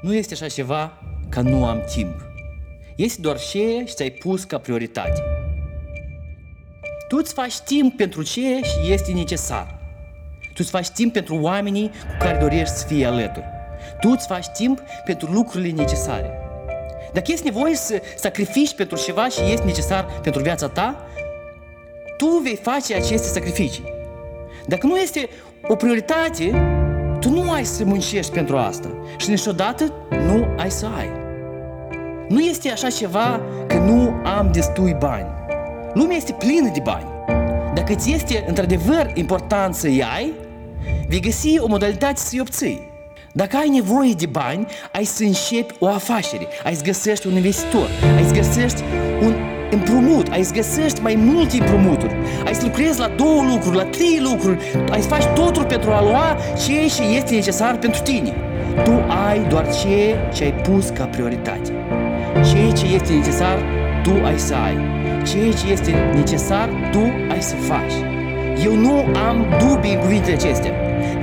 Nu este așa ceva ca nu am timp. Este doar ceea ce ți-ai pus ca prioritate. Tu îți faci timp pentru ceea ce este necesar. Tu îți faci timp pentru oamenii cu care dorești să fii alături. Tu îți faci timp pentru lucrurile necesare. Dacă este nevoie să sacrifici pentru ceva și este necesar pentru viața ta, tu vei face aceste sacrificii. Dacă nu este o prioritate, tu nu ai să muncești pentru asta și niciodată nu ai să ai. Nu este așa ceva că nu am destui bani. Lumea este plină de bani. Dacă ți este într-adevăr important să-i ai, vei găsi o modalitate să-i obții. Dacă ai nevoie de bani, ai să începi o afacere, ai să găsești un investitor, ai să găsești un împrumut, ai să găsești mai multe împrumuturi, ai să lucrezi la două lucruri, la trei lucruri, ai să faci totul pentru a lua ceea ce este necesar pentru tine. Tu ai doar ceea ce ai pus ca prioritate. Ceea ce este necesar, tu ai să ai. Ceea ce este necesar, tu ai să faci. Eu nu am dubii în cuvintele acestea.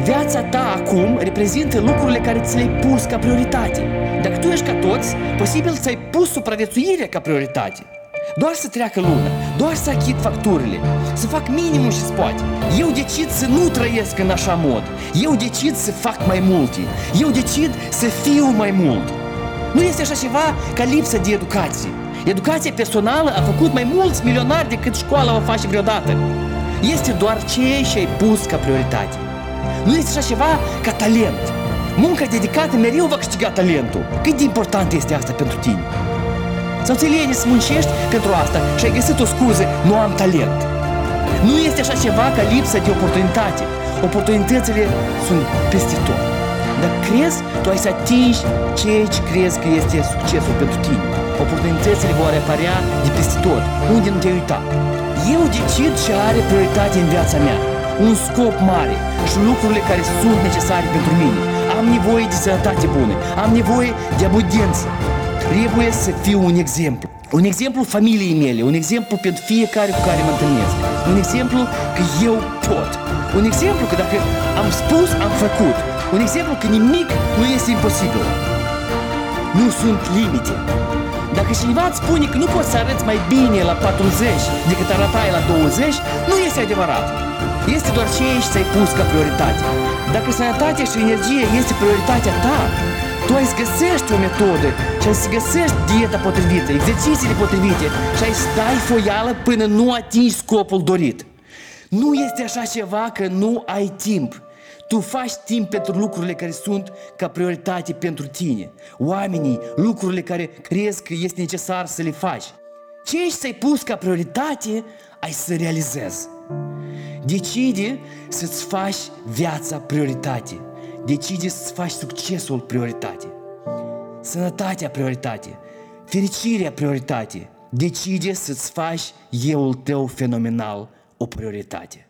Viața ta acum reprezintă lucrurile care ți le-ai pus ca prioritate. Dacă tu ești ca toți, posibil ți-ai pus supraviețuirea ca prioritate. Doar să treacă luna, doar să achit facturile, să fac minimul și poate. Eu decid să nu trăiesc în așa mod. Eu decid să fac mai multe. Eu decid să fiu mai mult. Nu este așa ceva ca lipsă de educație. Educația personală a făcut mai mulți milionari decât școala o face vreodată. Este doar ceea ce ai pus ca prioritate. Nu este așa ceva ca talent. Munca dedicată mereu va câștiga talentul. Cât de important este asta pentru tine? Sau ți lene să muncești pentru asta și ai găsit o scuză, nu am talent. Nu este așa ceva ca lipsa de oportunitate. Oportunitățile sunt peste tot. Dar crezi, tu ai să atingi ceea ce crezi că este succesul pentru tine. Oportunitățile vor apărea de peste tot, unde nu te-ai uitat. Eu decid ce are prioritate în viața mea. Un scop mare și lucrurile care sunt necesare pentru mine. Am nevoie de sănătate bună, am nevoie de abundență, Trebuie să fiu un exemplu. Un exemplu familiei mele, un exemplu pentru fiecare cu care mă întâlnesc. Un exemplu că eu pot. Un exemplu că dacă am spus, am făcut. Un exemplu că nimic nu este imposibil. Nu sunt limite. Dacă cineva îți spune că nu poți să arăți mai bine la 40 decât arătai la 20, nu este adevărat. Este doar ceea ce ți-ai pus ca prioritate. Dacă sănătatea și energie este prioritatea ta, tu ai să găsești o metodă și ai să găsești dieta potrivită, exercițiile potrivite și ai să dai foială până nu atingi scopul dorit. Nu este așa ceva că nu ai timp. Tu faci timp pentru lucrurile care sunt ca prioritate pentru tine. Oamenii, lucrurile care crezi că este necesar să le faci. Ce ești ți-ai pus ca prioritate, ai să realizezi. Decide să-ți faci viața prioritate. Decide să faci succesul prioritate. Sănătatea prioritate. Fericirea prioritate. Decide să-ți faci euul tău fenomenal o prioritate.